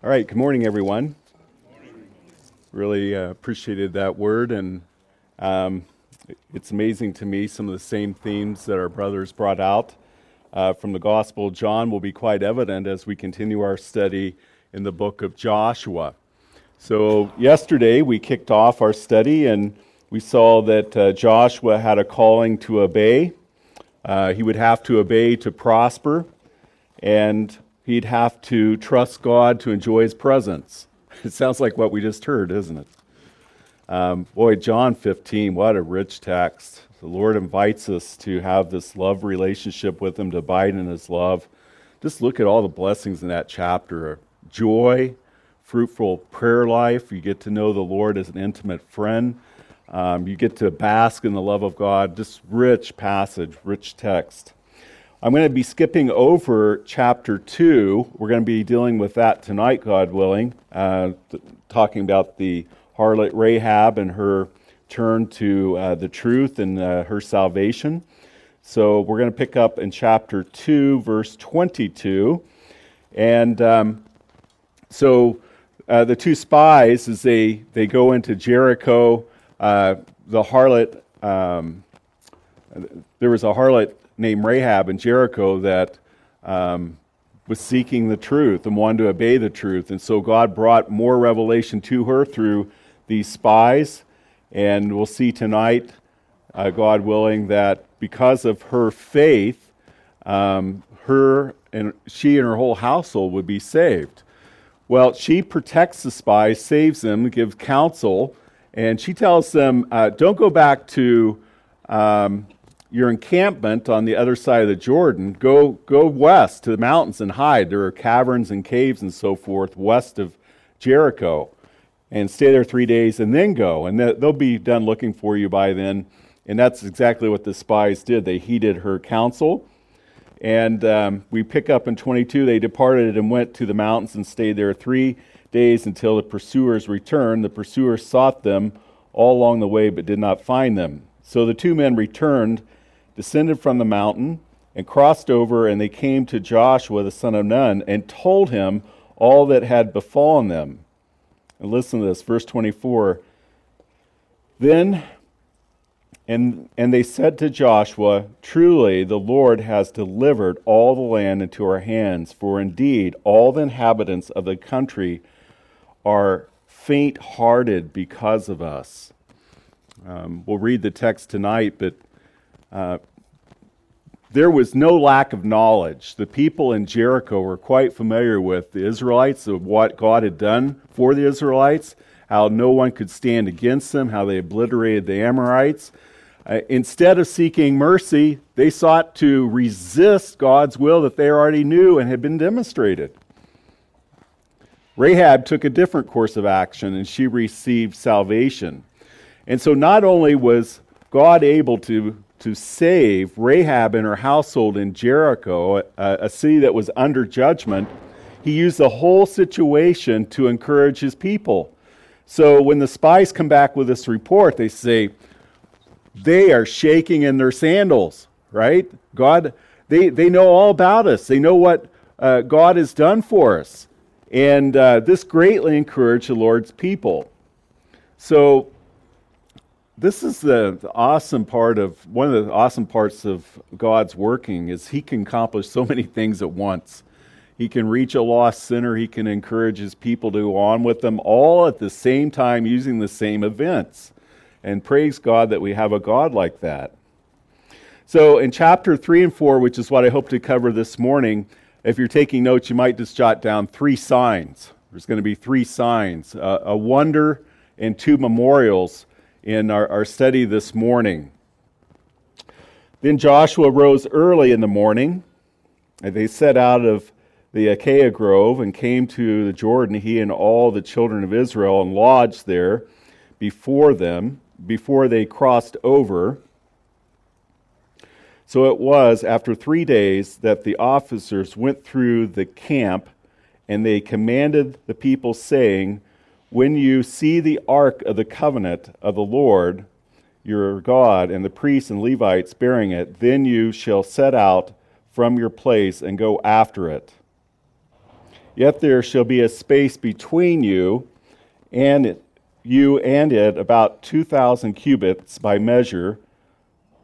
All right, good morning, everyone. Really uh, appreciated that word, and um, it's amazing to me some of the same themes that our brothers brought out uh, from the Gospel of John will be quite evident as we continue our study in the book of Joshua. So, yesterday we kicked off our study, and we saw that uh, Joshua had a calling to obey. Uh, he would have to obey to prosper, and he'd have to trust God to enjoy his presence. It sounds like what we just heard, isn't it? Um, boy, John 15, what a rich text. The Lord invites us to have this love relationship with him, to abide in his love. Just look at all the blessings in that chapter joy, fruitful prayer life. You get to know the Lord as an intimate friend. Um, you get to bask in the love of God. Just rich passage, rich text. I'm going to be skipping over chapter 2. We're going to be dealing with that tonight, God willing, uh, th- talking about the harlot Rahab and her turn to uh, the truth and uh, her salvation. So we're going to pick up in chapter 2, verse 22. And um, so uh, the two spies, as they, they go into Jericho, uh, the harlot, um, there was a harlot named Rahab in Jericho that um, was seeking the truth and wanted to obey the truth. And so God brought more revelation to her through these spies. And we'll see tonight, uh, God willing, that because of her faith, um, her and she and her whole household would be saved. Well, she protects the spies, saves them, gives counsel, and she tells them, uh, "Don't go back to um, your encampment on the other side of the Jordan, go, go west to the mountains and hide. There are caverns and caves and so forth west of Jericho. And stay there three days and then go. And they'll be done looking for you by then. And that's exactly what the spies did. They heeded her counsel. And um, we pick up in 22 they departed and went to the mountains and stayed there three days until the pursuers returned. The pursuers sought them all along the way but did not find them. So the two men returned descended from the mountain and crossed over, and they came to Joshua the son of Nun and told him all that had befallen them. And listen to this, verse 24. Then and, and they said to Joshua, Truly the Lord has delivered all the land into our hands, for indeed all the inhabitants of the country are faint hearted because of us. Um, we'll read the text tonight, but uh, there was no lack of knowledge. The people in Jericho were quite familiar with the Israelites, of what God had done for the Israelites, how no one could stand against them, how they obliterated the Amorites. Uh, instead of seeking mercy, they sought to resist God's will that they already knew and had been demonstrated. Rahab took a different course of action and she received salvation. And so not only was God able to to save Rahab and her household in Jericho, a, a, city that was under judgment, he used the whole situation to encourage his people. So when the spies come back with this report, they say, they are shaking in their sandals, right? God, they, they know all about us. They know what uh, God has done for us. And uh, this greatly encouraged the Lord's people. So this is the, the, awesome part of one of the awesome parts of God's working is he can accomplish so many things at once. He can reach a lost sinner, he can encourage his people to go on with them all at the same time using the same events. And praise God that we have a God like that. So in chapter 3 and 4, which is what I hope to cover this morning, if you're taking notes, you might just jot down three signs. There's going to be three signs uh, a wonder and two memorials in our, our study this morning. Then Joshua rose early in the morning, and they set out of the Acacia Grove and came to the Jordan, he and all the children of Israel, and lodged there before them, before they crossed over. So it was after three days that the officers went through the camp, and they commanded the people, saying, when you see the ark of the covenant of the Lord your God and the priests and Levites bearing it, then you shall set out from your place and go after it. Yet there shall be a space between you and it, you and it about 2,000 cubits by measure.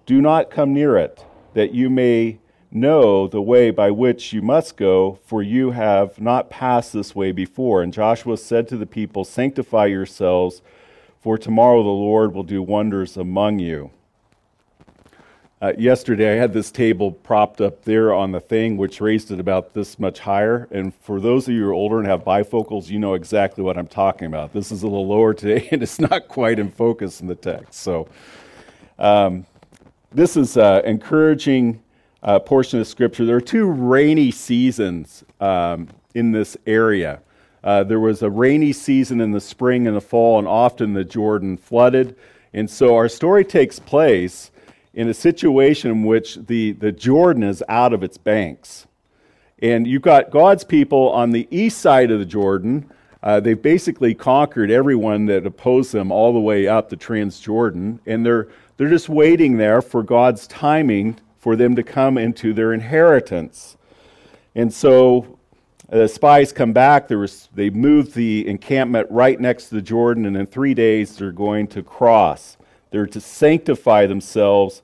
Do not come near it, that you may know the way by which you must go, for you have not passed this way before. And Joshua said to the people, Sanctify yourselves, for tomorrow the Lord will do wonders among you. Uh, yesterday, I had this table propped up there on the thing, which raised it about this much higher. And for those of you who are older and have bifocals, you know exactly what I'm talking about. This is a little lower today, and it's not quite in focus in the text. So, um, this is uh, encouraging uh, portion of Scripture. There are two rainy seasons um, in this area. Uh, there was a rainy season in the spring and the fall, and often the Jordan flooded. And so our story takes place in a situation in which the, the Jordan is out of its banks. And you've got God's people on the east side of the Jordan. Uh, they've basically conquered everyone that opposed them all the way up the Transjordan, and they're, they're just waiting there for God's timing for them to come into their inheritance. And so uh, the spies come back. Was, they moved the encampment right next to the Jordan, and in three days they're going to cross. They're to sanctify themselves,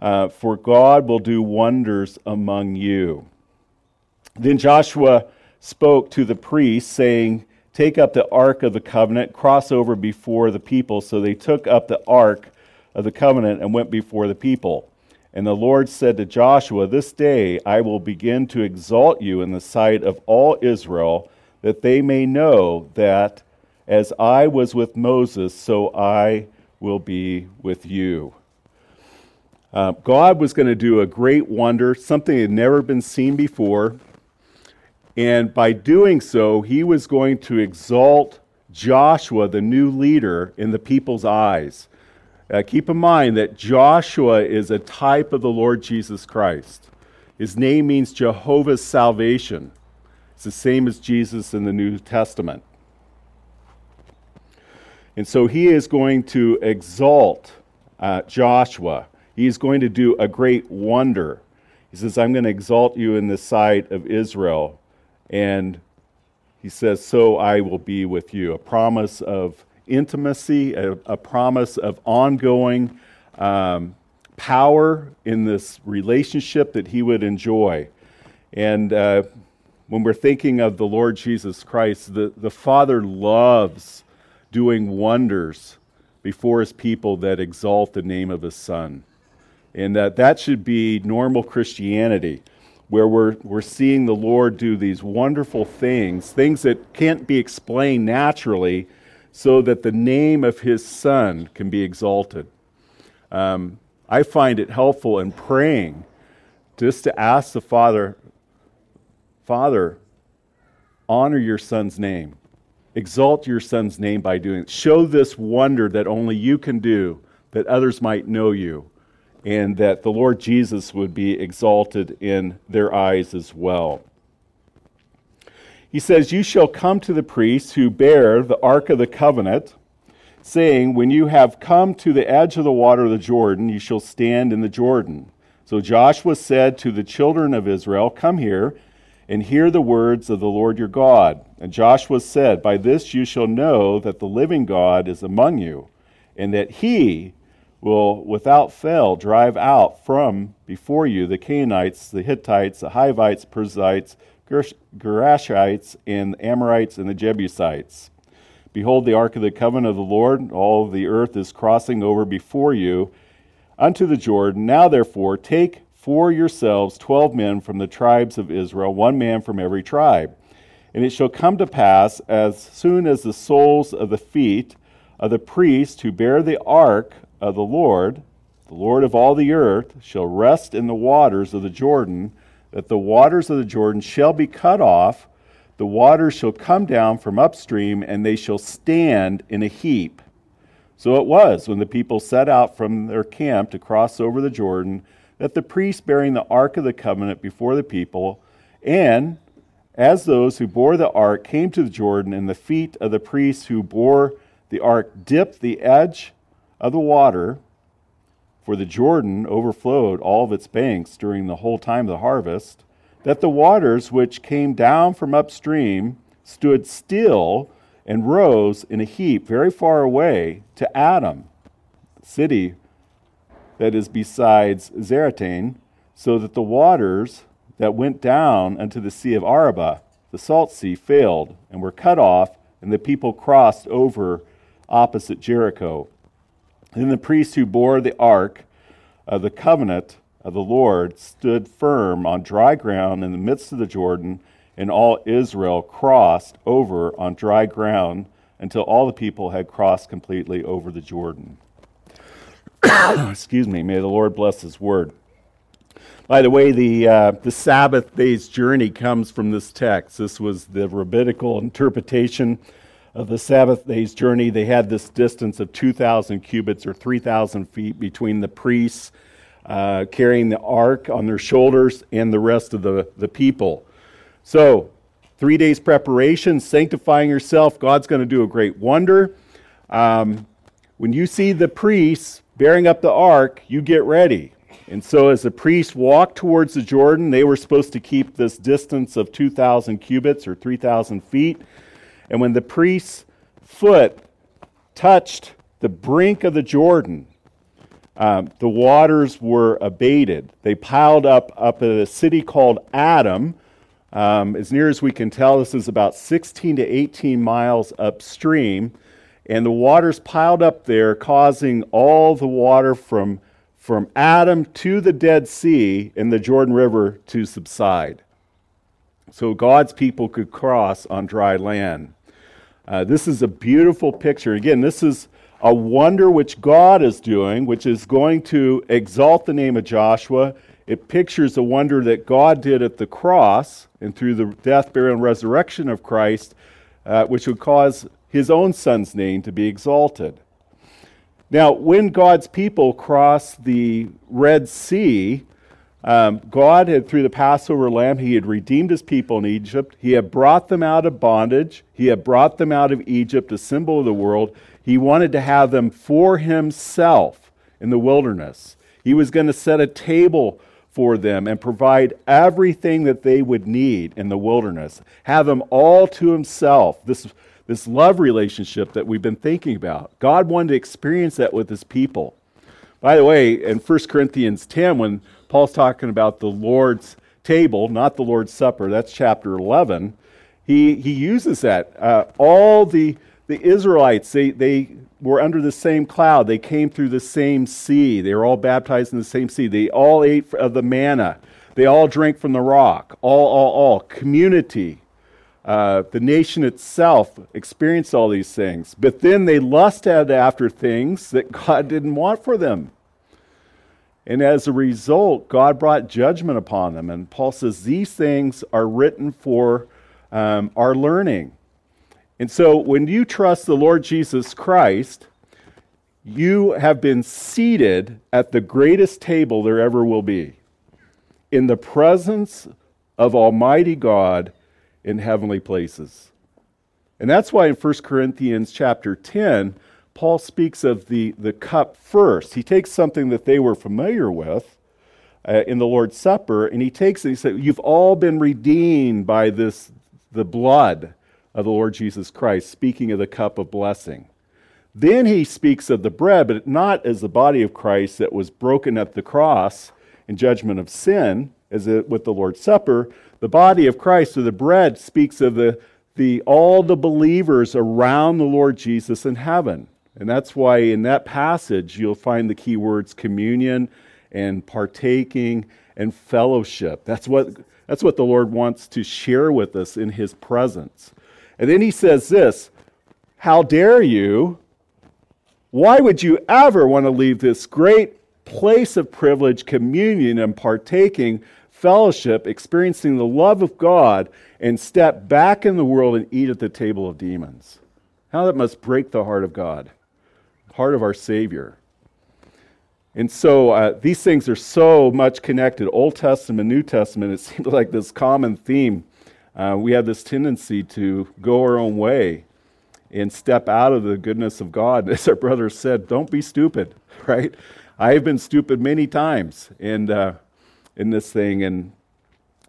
uh, for God will do wonders among you. Then Joshua spoke to the priests, saying, Take up the ark of the covenant, cross over before the people. So they took up the ark of the covenant and went before the people. And the Lord said to Joshua, This day I will begin to exalt you in the sight of all Israel, that they may know that as I was with Moses, so I will be with you. Uh, God was going to do a great wonder, something that had never been seen before. And by doing so, he was going to exalt Joshua, the new leader, in the people's eyes. Uh, keep in mind that Joshua is a type of the Lord Jesus Christ. His name means Jehovah's salvation. It's the same as Jesus in the New Testament. And so he is going to exalt uh, Joshua. He is going to do a great wonder. He says, I'm going to exalt you in the sight of Israel. And he says, So I will be with you. A promise of intimacy, a, a promise of ongoing um, power in this relationship that he would enjoy. And uh, when we're thinking of the Lord Jesus Christ, the, the Father loves doing wonders before his people that exalt the name of his Son. And that, that should be normal Christianity, where we're, we're seeing the Lord do these wonderful things, things that can't be explained naturally so that the name of his son can be exalted. Um, I find it helpful in praying just to ask the Father, Father, honor your son's name. Exalt your son's name by doing it. Show this wonder that only you can do, that others might know you, and that the Lord Jesus would be exalted in their eyes as well. He says, You shall come to the priests who bear the ark of the covenant, saying, When you have come to the edge of the water of the Jordan, you shall stand in the Jordan. So Joshua said to the children of Israel, Come here and hear the words of the Lord your God. And Joshua said, By this you shall know that the living God is among you, and that he will without fail drive out from before you the Canaanites, the Hittites, the Hivites, Perizzites, Girgashites, and Amorites, and the Jebusites. Behold, the ark of the covenant of the Lord, all the earth is crossing over before you unto the Jordan. Now, therefore, take for yourselves twelve men from the tribes of Israel, one man from every tribe. And it shall come to pass, as soon as the soles of the feet of the priests who bear the ark of the Lord, the Lord of all the earth, shall rest in the waters of the Jordan, that the waters of the Jordan shall be cut off, the waters shall come down from upstream, and they shall stand in a heap. So it was when the people set out from their camp to cross over the Jordan that the priests bearing the ark of the covenant before the people, and as those who bore the ark came to the Jordan, and the feet of the priests who bore the ark dipped the edge of the water, for the Jordan overflowed all of its banks during the whole time of the harvest. that the waters which came down from upstream stood still and rose in a heap very far away to Adam, city that is besides Zaretan, so that the waters that went down unto the sea of Arabah, the salt sea, failed and were cut off, and the people crossed over opposite Jericho. Then the priest who bore the ark of the covenant of the Lord stood firm on dry ground in the midst of the Jordan, and all Israel crossed over on dry ground until all the people had crossed completely over the Jordan. Excuse me. May the Lord bless His word. By the way, the, uh, the Sabbath day's journey comes from this text. This was the rabbinical interpretation of the Sabbath day's journey. They had this distance of 2,000 cubits or 3,000 feet between the priests uh, carrying the ark on their shoulders and the rest of the, the people. So, three days preparation, sanctifying yourself. God's going to do a great wonder. Um, when you see the priests bearing up the ark, you get ready. And so, as the priests walked towards the Jordan, they were supposed to keep this distance of 2,000 cubits or 3,000 feet. And when the priest's foot touched the brink of the Jordan, um, the waters were abated. They piled up up at a city called Adam. Um, as near as we can tell, this is about 16 to 18 miles upstream. And the waters piled up there, causing all the water from, from Adam to the Dead Sea and the Jordan River to subside. So God's people could cross on dry land. Uh, this is a beautiful picture. Again, this is a wonder which God is doing, which is going to exalt the name of Joshua. It pictures the wonder that God did at the cross and through the death, burial, and resurrection of Christ, uh, which would cause his own son's name to be exalted. Now, when God's people crossed the Red Sea, um, God had, through the Passover lamb, He had redeemed His people in Egypt. He had brought them out of bondage. He had brought them out of Egypt, a symbol of the world. He wanted to have them for himself in the wilderness. He was going to set a table for them and provide everything that they would need in the wilderness. Have them all to himself. This, this love relationship that we've been thinking about. God wanted to experience that with his people. By the way, in 1 Corinthians 10, when Paul's talking about the Lord's table, not the Lord's Supper, that's chapter 11, he, he uses that. Uh, all the the Israelites, they, they were under the same cloud. They came through the same sea. They were all baptized in the same sea. They all ate of the manna. They all drank from the rock. All, all, all. Community. Uh, the nation itself experienced all these things. But then they lusted after things that God didn't want for them. And as a result, God brought judgment upon them. And Paul says these things are written for um, our learning. And so when you trust the Lord Jesus Christ, you have been seated at the greatest table there ever will be in the presence of Almighty God in heavenly places. And that's why in 1 Corinthians chapter 10, Paul speaks of the, the cup first. He takes something that they were familiar with uh, in the Lord's Supper, and he takes it, and he said, You've all been redeemed by this, the blood of the Lord Jesus Christ, speaking of the cup of blessing. Then he speaks of the bread, but not as the body of Christ that was broken at the cross in judgment of sin, as it, with the Lord's Supper. The body of Christ, or the bread, speaks of the, the, all the believers around the Lord Jesus in heaven. And that's why in that passage you'll find the key words communion and partaking and fellowship. That's what, that's what the Lord wants to share with us in his presence. And then he says this How dare you? Why would you ever want to leave this great place of privilege, communion, and partaking, fellowship, experiencing the love of God, and step back in the world and eat at the table of demons? How that must break the heart of God, heart of our Savior. And so uh, these things are so much connected Old Testament, New Testament. It seems like this common theme uh, we have this tendency to go our own way and step out of the goodness of God. As our brother said, don't be stupid, right? I have been stupid many times in, uh, in this thing. And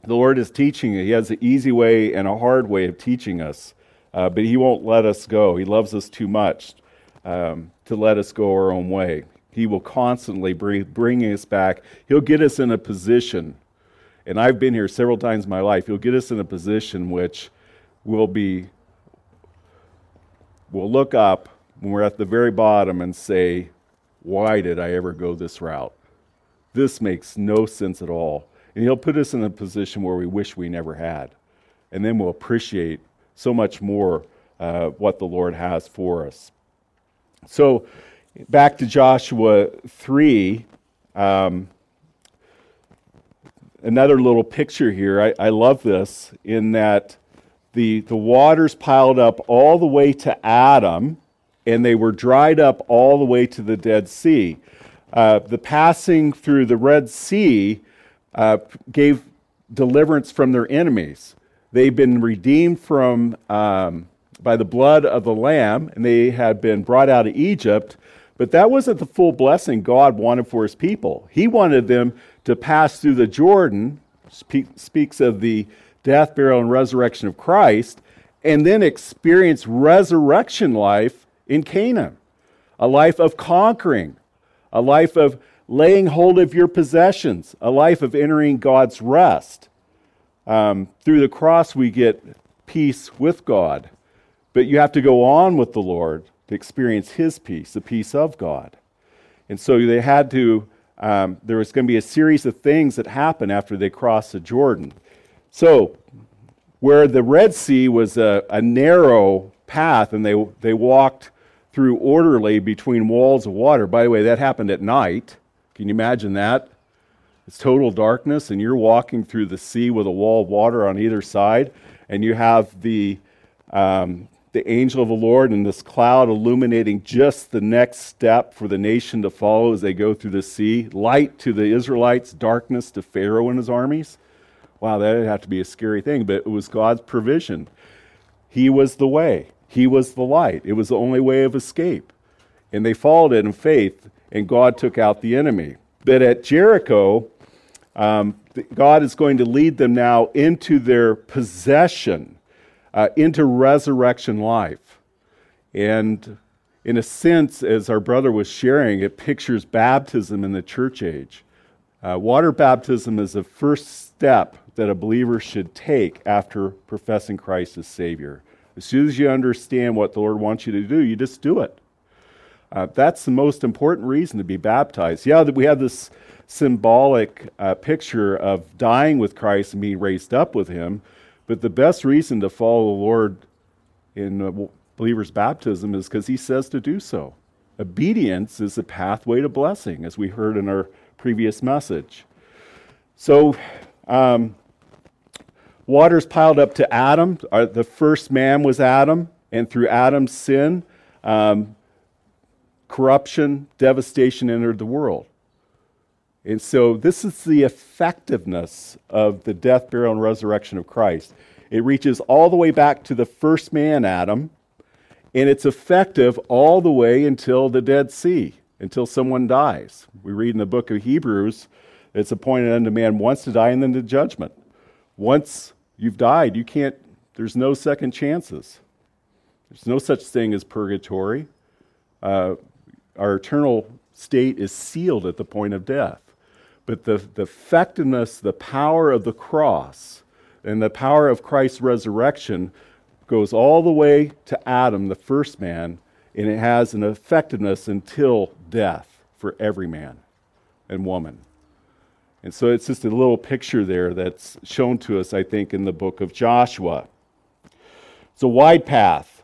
The Lord is teaching. He has an easy way and a hard way of teaching us, uh, but He won't let us go. He loves us too much um, to let us go our own way. He will constantly bring, bring us back. He'll get us in a position, and I've been here several times in my life. He'll get us in a position which will be, we'll look up when we're at the very bottom and say, Why did I ever go this route? This makes no sense at all. And He'll put us in a position where we wish we never had. And then we'll appreciate so much more uh, what the Lord has for us. So, back to Joshua 3. Um, another little picture here. I, I, love this in that the, the waters piled up all the way to Adam, and they were dried up all the way to the Dead Sea. Uh, the passing through the Red Sea uh, gave deliverance from their enemies. They've been redeemed from um, by the blood of the Lamb, and they had been brought out of Egypt. But that wasn't the full blessing God wanted for his people. He wanted them to pass through the Jordan, speaks of the death, burial, and resurrection of Christ, and then experience resurrection life in Canaan a life of conquering, a life of laying hold of your possessions, a life of entering God's rest. Um, through the cross, we get peace with God. But you have to go on with the Lord to experience His peace, the peace of God. And so they had to, um, there was going to be a series of things that happened after they crossed the Jordan. So, where the Red Sea was a, a narrow path and they, they walked through orderly between walls of water, by the way, that happened at night. Can you imagine that? It's total darkness, and you're walking through the sea with a wall of water on either side, and you have the um, the angel of the Lord and this cloud illuminating just the next step for the nation to follow as they go through the sea. Light to the Israelites, darkness to Pharaoh and his armies. Wow, that would have to be a scary thing, but it was God's provision. He was the way, He was the light. It was the only way of escape. And they followed it in faith, and God took out the enemy. But at Jericho, um, God is going to lead them now into their possession uh, into resurrection life. And in a sense, as our brother was sharing, it pictures baptism in the church age. Uh, water baptism is the first step that a believer should take after professing Christ as Savior. As soon as you understand what the Lord wants you to do, you just do it. Uh, that's the most important reason to be baptized. Yeah, we have this symbolic uh, picture of dying with Christ and being raised up with Him, but the best reason to follow the Lord in a believer's baptism is because he says to do so. Obedience is the pathway to blessing, as we heard in our previous message. So, um, waters piled up to Adam. Uh, the first man was Adam, and through Adam's sin, um, corruption, devastation entered the world. And so, this is the effectiveness of the death, burial, and resurrection of Christ. It reaches all the way back to the first man, Adam, and it's effective all the way until the Dead Sea, until someone dies. We read in the book of Hebrews, it's appointed unto man once to die and then to judgment. Once you've died, you can't, there's no second chances. There's no such thing as purgatory. Uh, our eternal state is sealed at the point of death. But the, the effectiveness, the power of the cross, and the power of Christ's resurrection goes all the way to Adam, the first man, and it has an effectiveness until death for every man and woman. And so it's just a little picture there that's shown to us, I think, in the book of Joshua. It's a wide path.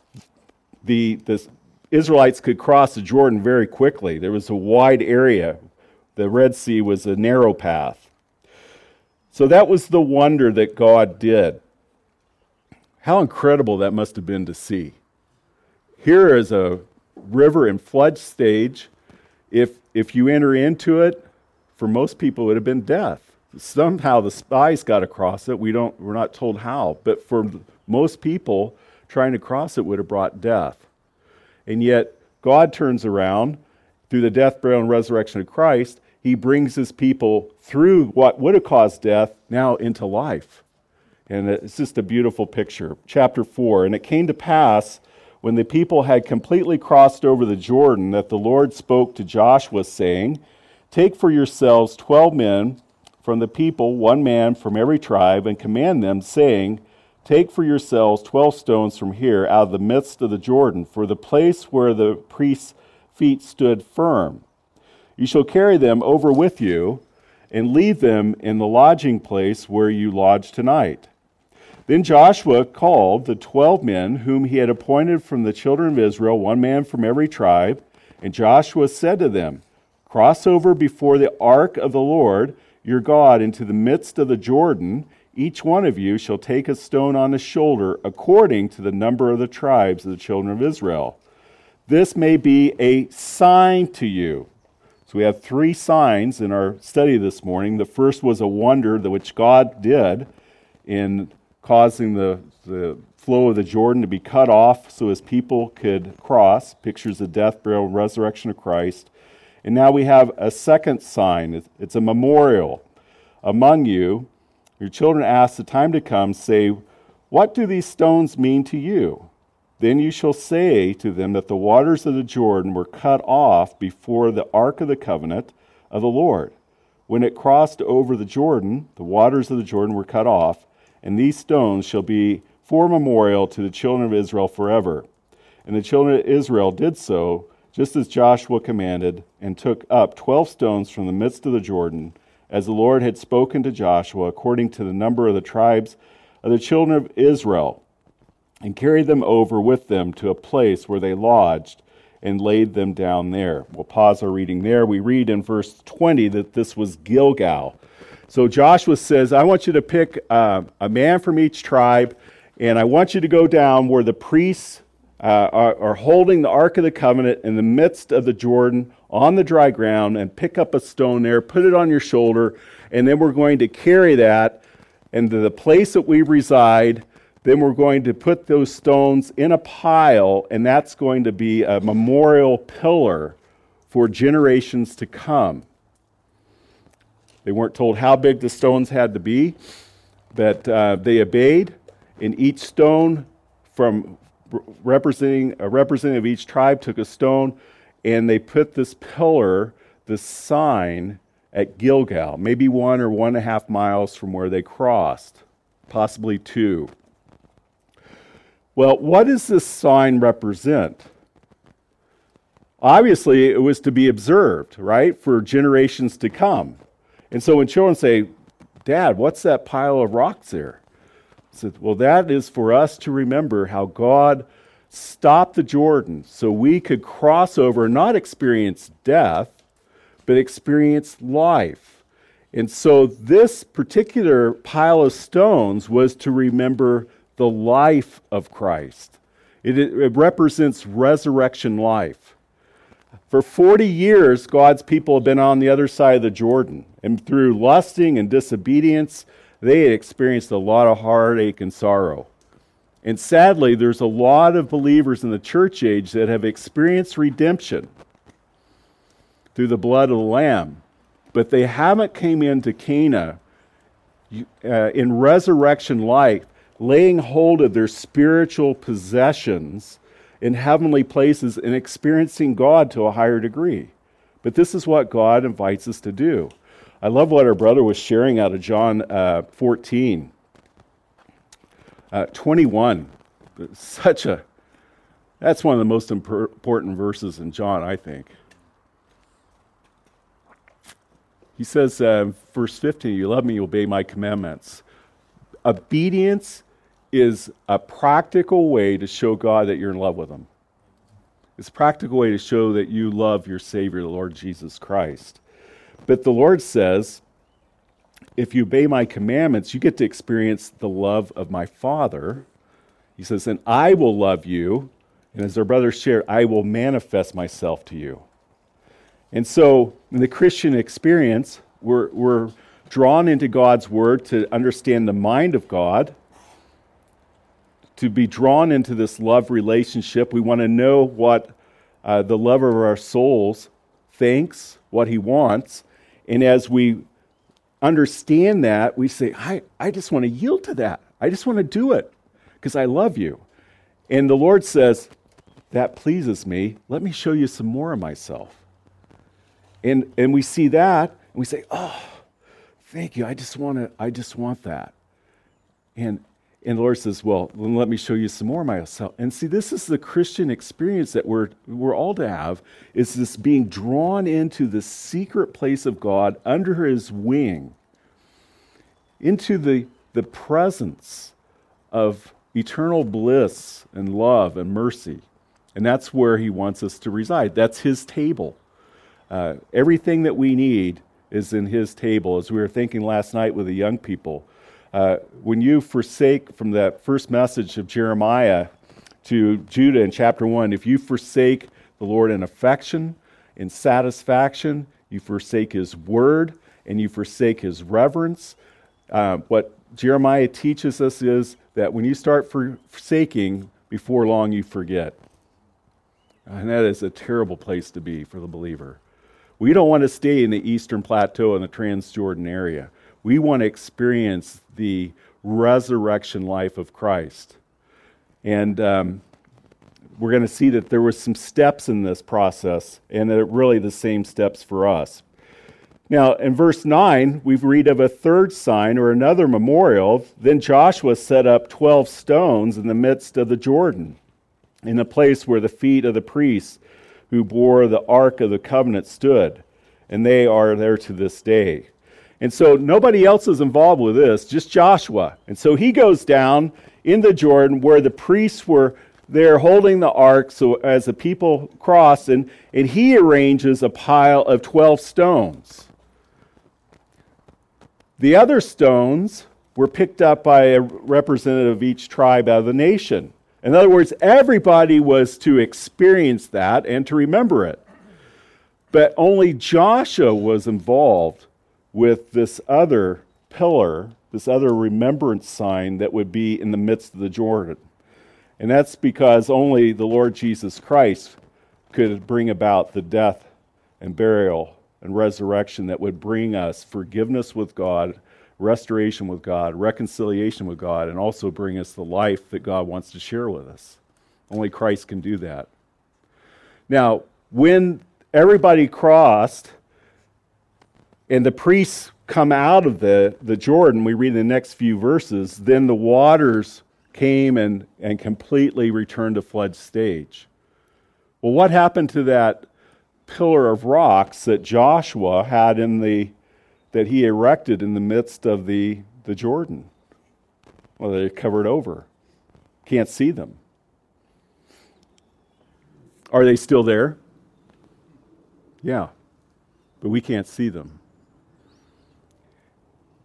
The, the Israelites could cross the Jordan very quickly. There was a wide area the Red Sea was a narrow path. So that was the wonder that God did. How incredible that must have been to see. Here is a river in flood stage. If, if you enter into it, for most people, it would have been death. Somehow the spies got across it. We don't, we're not told how. But for most people, trying to cross it would have brought death. And yet, God turns around through the death, burial, and resurrection of Christ he brings his people through what would have caused death now into life. And it's just a beautiful picture. Chapter 4 And it came to pass when the people had completely crossed over the Jordan that the Lord spoke to Joshua, saying, Take for yourselves twelve men from the people, one man from every tribe, and command them, saying, Take for yourselves twelve stones from here out of the midst of the Jordan, for the place where the priest's feet stood firm. You shall carry them over with you and leave them in the lodging place where you lodge tonight. Then Joshua called the twelve men whom he had appointed from the children of Israel, one man from every tribe. And Joshua said to them, Cross over before the ark of the Lord your God into the midst of the Jordan each one of you shall take a stone on his shoulder according to the number of the tribes of the children of Israel. This may be a sign to you. So we have three signs in our study this morning. The first was a wonder which God did in causing the, the flow of the Jordan to be cut off so his people could cross, pictures of death, burial, and resurrection of Christ. And now we have a second sign. It's a memorial among you your children ask the time to come, say, What do these stones mean to you? Then you shall say to them that the waters of the Jordan were cut off before the ark of the covenant of the Lord. When it crossed over the Jordan, the waters of the Jordan were cut off, and these stones shall be for memorial to the children of Israel forever. And the children of Israel did so, just as Joshua commanded, and took up twelve stones from the midst of the Jordan as the Lord had spoken to Joshua, according to the number of the tribes of the children of Israel, and carried them over with them to a place where they lodged and laid them down there. We'll pause our reading there. We read in verse 20 that this was Gilgal. So Joshua says, I want you to pick uh, a man from each tribe, and I want you to go down where the priests uh, are, are holding the Ark of the Covenant in the midst of the Jordan on the dry ground and pick up a stone there, put it on your shoulder, and then we're going to carry that into the place that we reside. Then we're going to put those stones in a pile, and that's going to be a memorial pillar for generations to come. They weren't told how big the stones had to be, but uh, they obeyed, and each stone from representing a representative of each tribe took a stone and they put this pillar, this sign at Gilgal, maybe one or one and a half miles from where they crossed, possibly two. Well, what does this sign represent? Obviously, it was to be observed, right, for generations to come. And so when children say, Dad, what's that pile of rocks there? I said, Well, that is for us to remember how God stopped the Jordan so we could cross over not experience death, but experience life. And so this particular pile of stones was to remember the life of Christ. It, it, represents resurrection life. For 40 years, God's people have been on the other side of the Jordan. And through lusting and disobedience, they had experienced a lot of heartache and sorrow. And sadly, there's a lot of believers in the church age that have experienced redemption through the blood of the Lamb, but they haven't came into Cana uh, in resurrection life, laying hold of their spiritual possessions in heavenly places and experiencing God to a higher degree. But this is what God invites us to do. I love what our brother was sharing out of John uh, 14. Uh, 21, such a, that's one of the most important verses in John, I think. He says, uh, verse 15, You love me, you obey my commandments. Obedience is a practical way to show God that you're in love with Him. It's a practical way to show that you love your Savior, the Lord Jesus Christ. But the Lord says, if you obey my commandments, you get to experience the love of my Father. He says, and I will love you. And as our brother shared, I will manifest myself to you. And so, in the Christian experience, we're, we're drawn into God's Word to understand the mind of God, to be drawn into this love relationship. We want to know what uh, the lover of our souls thinks, what he wants, And as we understand that, we say, I, I just want to yield to that. I just want to do it because I love you. And the Lord says, That pleases me. Let me show you some more of myself. And, and we see that and we say, Oh, thank you. I just want to, I just want that. And and the Lord says, Well, let me show you some more myself. And see, this is the Christian experience that we're, we're all to have, is this being drawn into the secret place of God under his wing, into the, the presence of eternal bliss and love and mercy. And that's where he wants us to reside. That's his table. Uh, everything that we need is in his table. As we were thinking last night with the young people, uh, when you forsake from that first message of Jeremiah to Judah in chapter 1, if you forsake the Lord in affection, in satisfaction, you forsake his word, and you forsake his reverence, uh, what Jeremiah teaches us is that when you start forsaking, before long you forget. And that is a terrible place to be for the believer. We don't want to stay in the eastern plateau in the Transjordan area. We want to experience the resurrection life of Christ. And um, we're going to see that there were some steps in this process, and they're really the same steps for us. Now, in verse 9, we read of a third sign or another memorial. Then Joshua set up 12 stones in the midst of the Jordan, in the place where the feet of the priests who bore the ark of the covenant stood. And they are there to this day. And so nobody else is involved with this, just Joshua. And so he goes down in the Jordan where the priests were there holding the ark so as the people cross, and, and he arranges a pile of 12 stones. The other stones were picked up by a representative of each tribe out of the nation. In other words, everybody was to experience that and to remember it. But only Joshua was involved with this other pillar, this other remembrance sign that would be in the midst of the Jordan. And that's because only the Lord Jesus Christ could bring about the death and burial and resurrection that would bring us forgiveness with God, restoration with God, reconciliation with God, and also bring us the life that God wants to share with us. Only Christ can do that. Now, when everybody crossed, and the priests come out of the, the Jordan, we read in the next few verses, then the waters came and, and completely returned to flood stage. Well, what happened to that pillar of rocks that Joshua had in the that he erected in the midst of the, the Jordan? Well, they're covered over. Can't see them. Are they still there? Yeah, but we can't see them.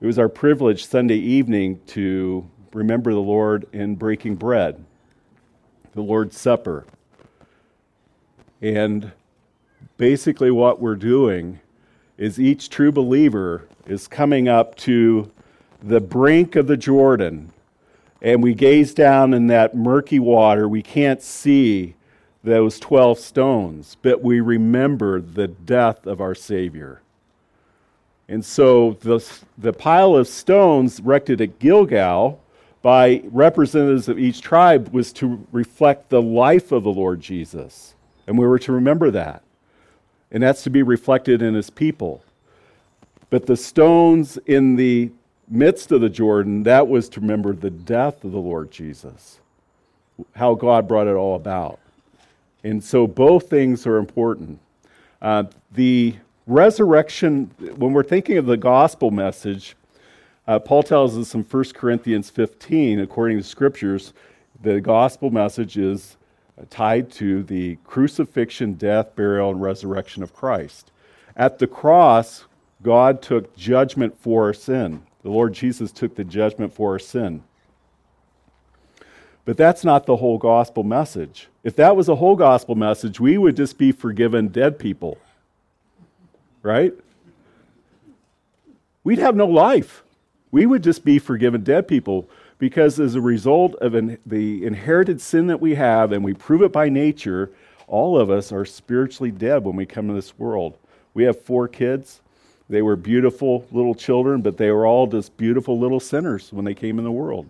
It was our privilege Sunday evening to remember the Lord in breaking bread, the Lord's Supper. And basically, what we're doing is each true believer is coming up to the brink of the Jordan, and we gaze down in that murky water. We can't see those 12 stones, but we remember the death of our Savior. And so the, the pile of stones erected at Gilgal by representatives of each tribe was to reflect the life of the Lord Jesus. And we were to remember that. And that's to be reflected in his people. But the stones in the midst of the Jordan, that was to remember the death of the Lord Jesus, how God brought it all about. And so both things are important. Uh, the resurrection, when we're thinking of the gospel message, uh, Paul tells us in 1 Corinthians 15, according to scriptures, the gospel message is tied to the crucifixion, death, burial, and resurrection of Christ. At the cross, God took judgment for our sin. The Lord Jesus took the judgment for our sin. But that's not the whole gospel message. If that was a whole gospel message, we would just be forgiven dead people right? We'd have no life. We would just be forgiven dead people because, as a result of an, the inherited sin that we have, and we prove it by nature, all of us are spiritually dead when we come to this world. We have four kids. They were beautiful little children, but they were all just beautiful little sinners when they came in the world,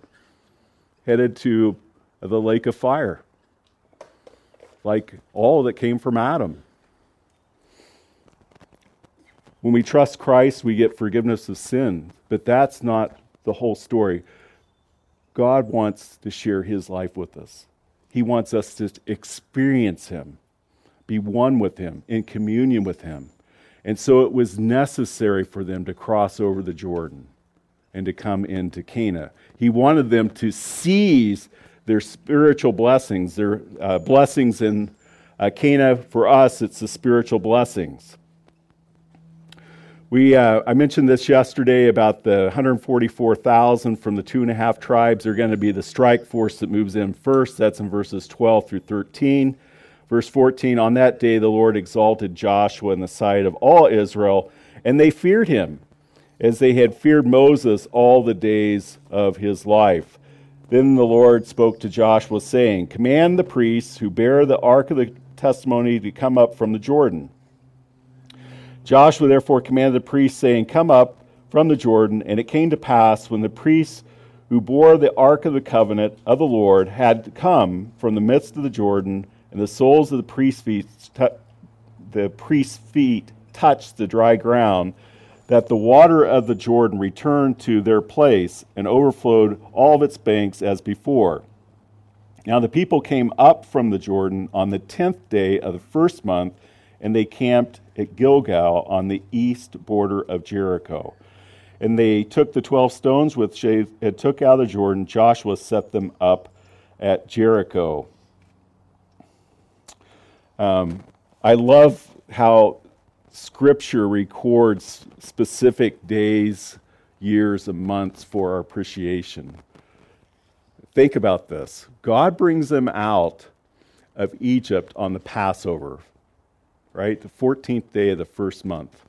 headed to the lake of fire, like all that came from Adam. When we trust Christ, we get forgiveness of sin, but that's not the whole story. God wants to share his life with us. He wants us to experience him, be one with him, in communion with him. And so it was necessary for them to cross over the Jordan and to come into Canaan. He wanted them to seize their spiritual blessings, their uh, blessings in uh, Canaan. For us, it's the spiritual blessings. We, uh, I mentioned this yesterday about the 144,000 from the two and a half tribes. They're going to be the strike force that moves in first. That's in verses 12 through 13. Verse 14 On that day the Lord exalted Joshua in the sight of all Israel, and they feared him, as they had feared Moses all the days of his life. Then the Lord spoke to Joshua, saying, Command the priests who bear the ark of the testimony to come up from the Jordan. Joshua therefore commanded the priests, saying, Come up from the Jordan. And it came to pass when the priests who bore the ark of the covenant of the Lord had come from the midst of the Jordan, and the soles of the priest's feet, the priest's feet touched the dry ground, that the water of the Jordan returned to their place and overflowed all of its banks as before. Now the people came up from the Jordan on the tenth day of the first month, and they camped at Gilgal on the east border of Jericho. And they took the twelve stones which they had took out of Jordan. Joshua set them up at Jericho. Um, I love how Scripture records specific days, years, and months for our appreciation. Think about this God brings them out of Egypt on the Passover, right? The 14th day of the first month.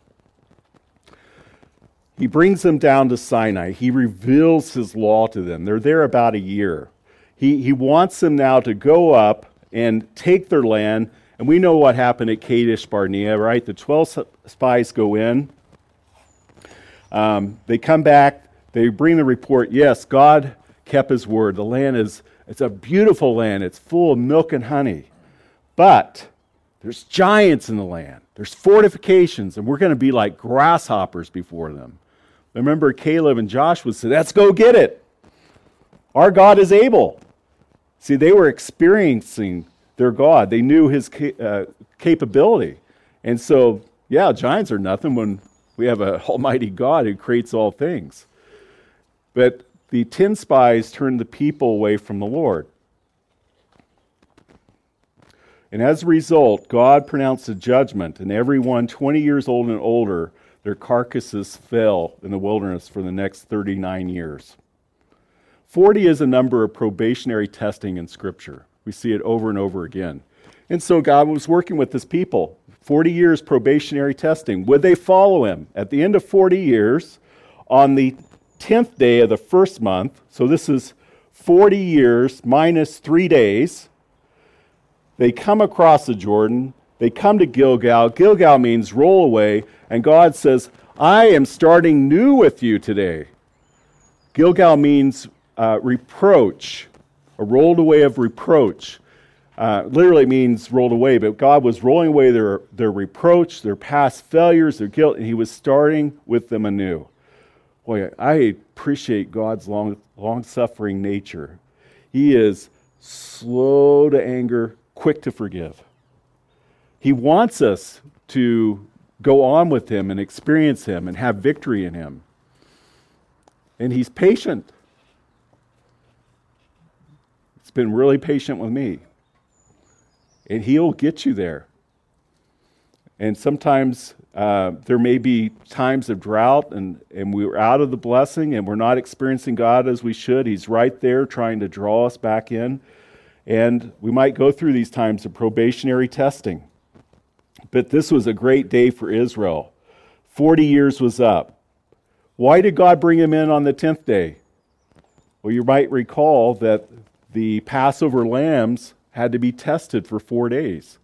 He brings them down to Sinai. He reveals his law to them. They're there about a year. He, he wants them now to go up and take their land and we know what happened at Kadesh Barnea, right? The 12 spies go in. Um, they come back. They bring the report. Yes, God kept his word. The land is it's a beautiful land. It's full of milk and honey. But there's giants in the land. There's fortifications, and we're going to be like grasshoppers before them. Remember, Caleb and Joshua said, Let's go get it. Our God is able. See, they were experiencing their God. They knew his uh, capability. And so, yeah, giants are nothing when we have an almighty God who creates all things. But the 10 spies turned the people away from the Lord. And as a result, God pronounced a judgment, and everyone 20 years old and older, their carcasses fell in the wilderness for the next 39 years. 40 is a number of probationary testing in Scripture. We see it over and over again. And so God was working with his people. 40 years probationary testing. Would they follow him? At the end of 40 years, on the 10th day of the first month, so this is 40 years minus three days, they come across the Jordan. They come to Gilgal. Gilgal means roll away. And God says, I am starting new with you today. Gilgal means uh, reproach a rolled away of reproach. Uh, literally means rolled away, but God was rolling away their, their reproach, their past failures, their guilt, and He was starting with them anew. Boy, I appreciate God's long, long suffering nature. He is slow to anger, quick to forgive. He wants us to go on with Him and experience Him and have victory in Him. And He's patient It's been really patient with me. And He'll get you there. And sometimes uh, there may be times of drought and, and we're out of the blessing and we're not experiencing God as we should. He's right there trying to draw us back in. And we might go through these times of probationary testing. But this was a great day for Israel. 40 years was up. Why did God bring him in on the 10th day? Well, you might recall that the Passover lambs had to be tested for four days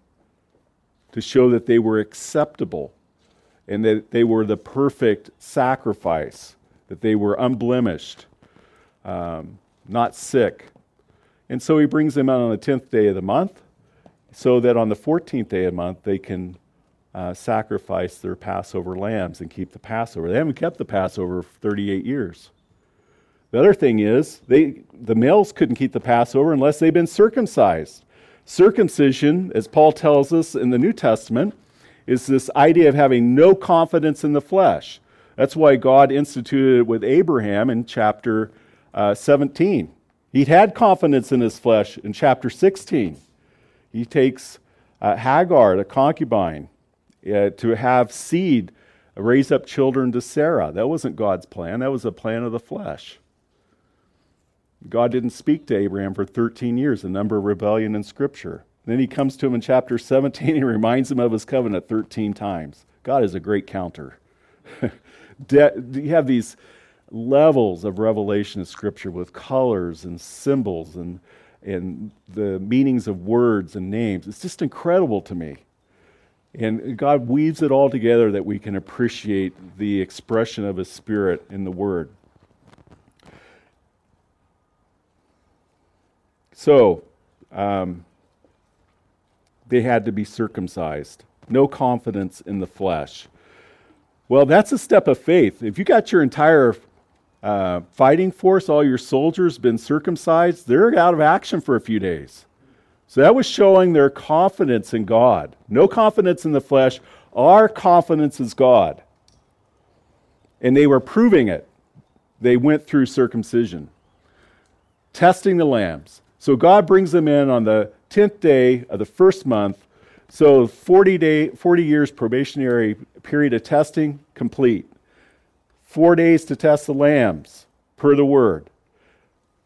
to show that they were acceptable. and that they were the perfect sacrifice, that they were unblemished, um, not sick. And so he brings them out on the 10th day of the month so that on the 14th day of the month they can uh, sacrifice their Passover lambs and keep the Passover. They haven't kept the Passover for 38 years. The other thing is, they, the males couldn't keep the Passover unless they'd been circumcised. Circumcision, as Paul tells us in the New Testament, is this idea of having no confidence in the flesh. That's why God instituted it with Abraham in chapter uh, 17. He'd had confidence in his flesh in chapter 16. He takes uh, Hagar, the concubine, uh, to have seed, raise up children to Sarah. That wasn't God's plan, that was a plan of the flesh. God didn't speak to Abraham for 13 years, a number of rebellion in Scripture. Then he comes to him in chapter 17 and reminds him of his covenant 13 times. God is a great counter. You have these levels of revelation of Scripture with colors and symbols and, and the meanings of words and names. It's just incredible to me. And God weaves it all together that we can appreciate the expression of His Spirit in the Word. So, um, they had to be circumcised. No confidence in the flesh. Well, that's a step of faith. If you got your entire uh, fighting force, all your soldiers been circumcised, they're out of action for a few days. So that was showing their confidence in God. No confidence in the flesh. Our confidence is God. And they were proving it. They went through circumcision, testing the lambs. So God brings them in on the 10th day of the first month. So 40 day 40 years probationary period of testing complete. 4 days to test the lambs per the word.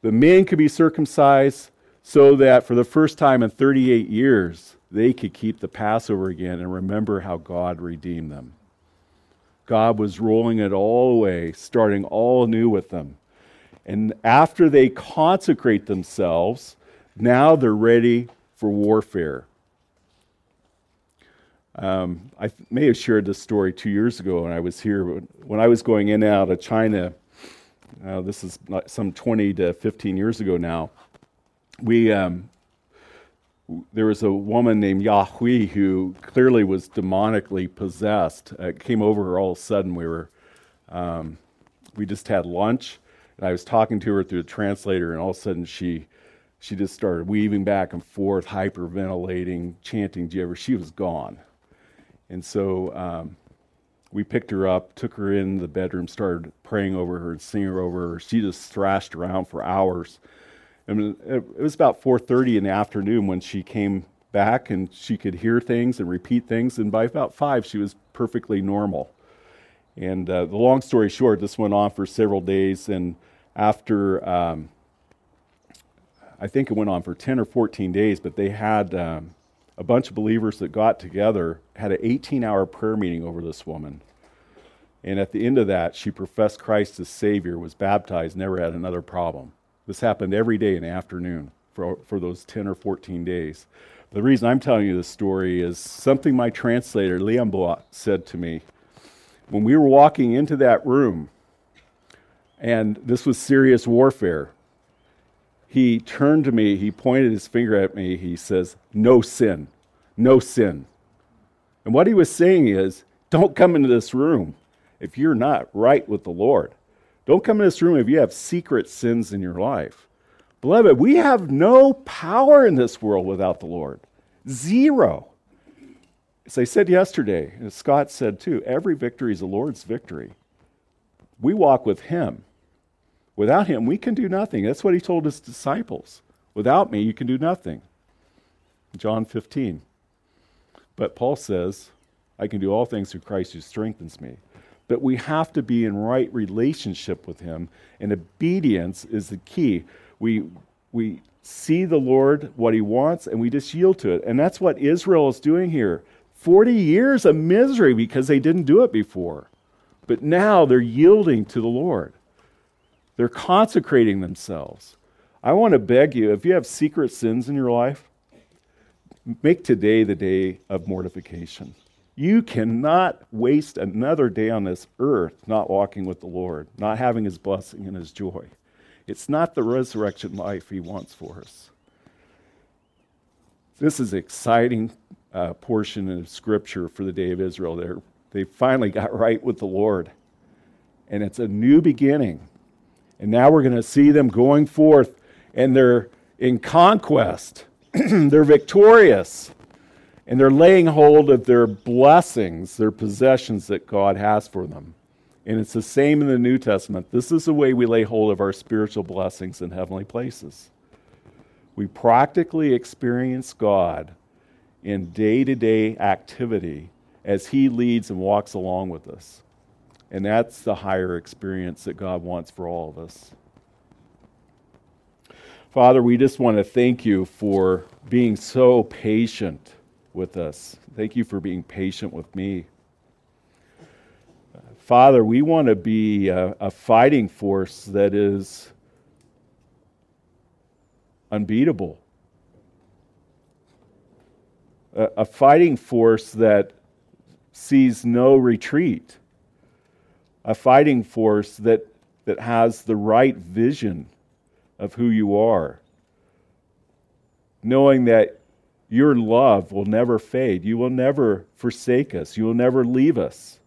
The men could be circumcised so that for the first time in 38 years they could keep the Passover again and remember how God redeemed them. God was rolling it all away, starting all new with them. And after they consecrate themselves, now they're ready for warfare. Um, I may have shared this story two years ago when I was here. When I was going in and out of China, uh, this is some 20 to 15 years ago now, we, um, there was a woman named Yahui who clearly was demonically possessed. Uh, it came over her all of a sudden. We were, um, we just had lunch, and I was talking to her through the translator, and all of a sudden she she just started weaving back and forth, hyperventilating, chanting Jehovah. She was gone. And so um, we picked her up, took her in the bedroom, started praying over her and singing over her. She just thrashed around for hours. And it was about 4:30 in the afternoon when she came back, and she could hear things and repeat things. And by about five, she was perfectly normal. And uh, the long story short, this went on for several days. And after um, I think it went on for 10 or 14 days, but they had um, a bunch of believers that got together, had an 18 hour prayer meeting over this woman. And at the end of that, she professed Christ as Savior, was baptized, never had another problem. This happened every day in the afternoon for, for those 10 or 14 days. The reason I'm telling you this story is something my translator, Liam Boat, said to me. When we were walking into that room, and this was serious warfare, he turned to me, he pointed his finger at me, he says, No sin, no sin. And what he was saying is, don't come into this room if you're not right with the Lord. Don't come in this room if you have secret sins in your life. Beloved, we have no power in this world without the Lord. Zero. As I said yesterday, as Scott said too, every victory is the Lord's victory. We walk with Him. Without him, we can do nothing. That's what he told his disciples. Without me, you can do nothing. John 15. But Paul says, I can do all things through Christ who strengthens me. But we have to be in right relationship with him, and obedience is the key. We, we see the Lord, what he wants, and we just yield to it. And that's what Israel is doing here. 40 years of misery because they didn't do it before. But now they're yielding to the Lord. They're consecrating themselves. I want to beg you if you have secret sins in your life, make today the day of mortification. You cannot waste another day on this earth not walking with the Lord, not having his blessing and his joy. It's not the resurrection life he wants for us. This is an exciting uh, portion of scripture for the day of Israel. They're, they finally got right with the Lord. And it's a new beginning. And now we're going to see them going forth, and they're in conquest. they're victorious. And they're laying hold of their blessings, their possessions that God has for them. And it's the same in the New Testament. This is the way we lay hold of our spiritual blessings in heavenly places. We practically experience God in day to day activity as He leads and walks along with us. And that's the higher experience that God wants for all of us. Father, we just want to thank you for being so patient with us. Thank you for being patient with me. Father, we want to be a, a fighting force that is unbeatable, a, a fighting force that sees no retreat, a fighting force that, that has the right vision of who you are, knowing that your love will never fade. You will never forsake us. You will never leave us.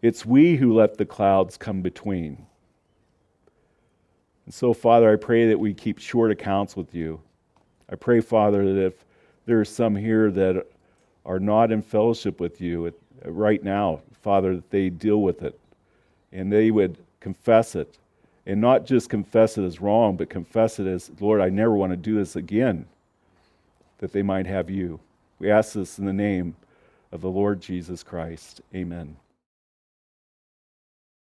It's we who let the clouds come between. And so, Father, I pray that we keep short accounts with you. I pray, Father, that if there are some here that are not in fellowship with you right now, Father, that they deal with it and they would confess it and not just confess it as wrong, but confess it as, Lord, I never want to do this again, that they might have you. We ask this in the name of the Lord Jesus Christ. Amen.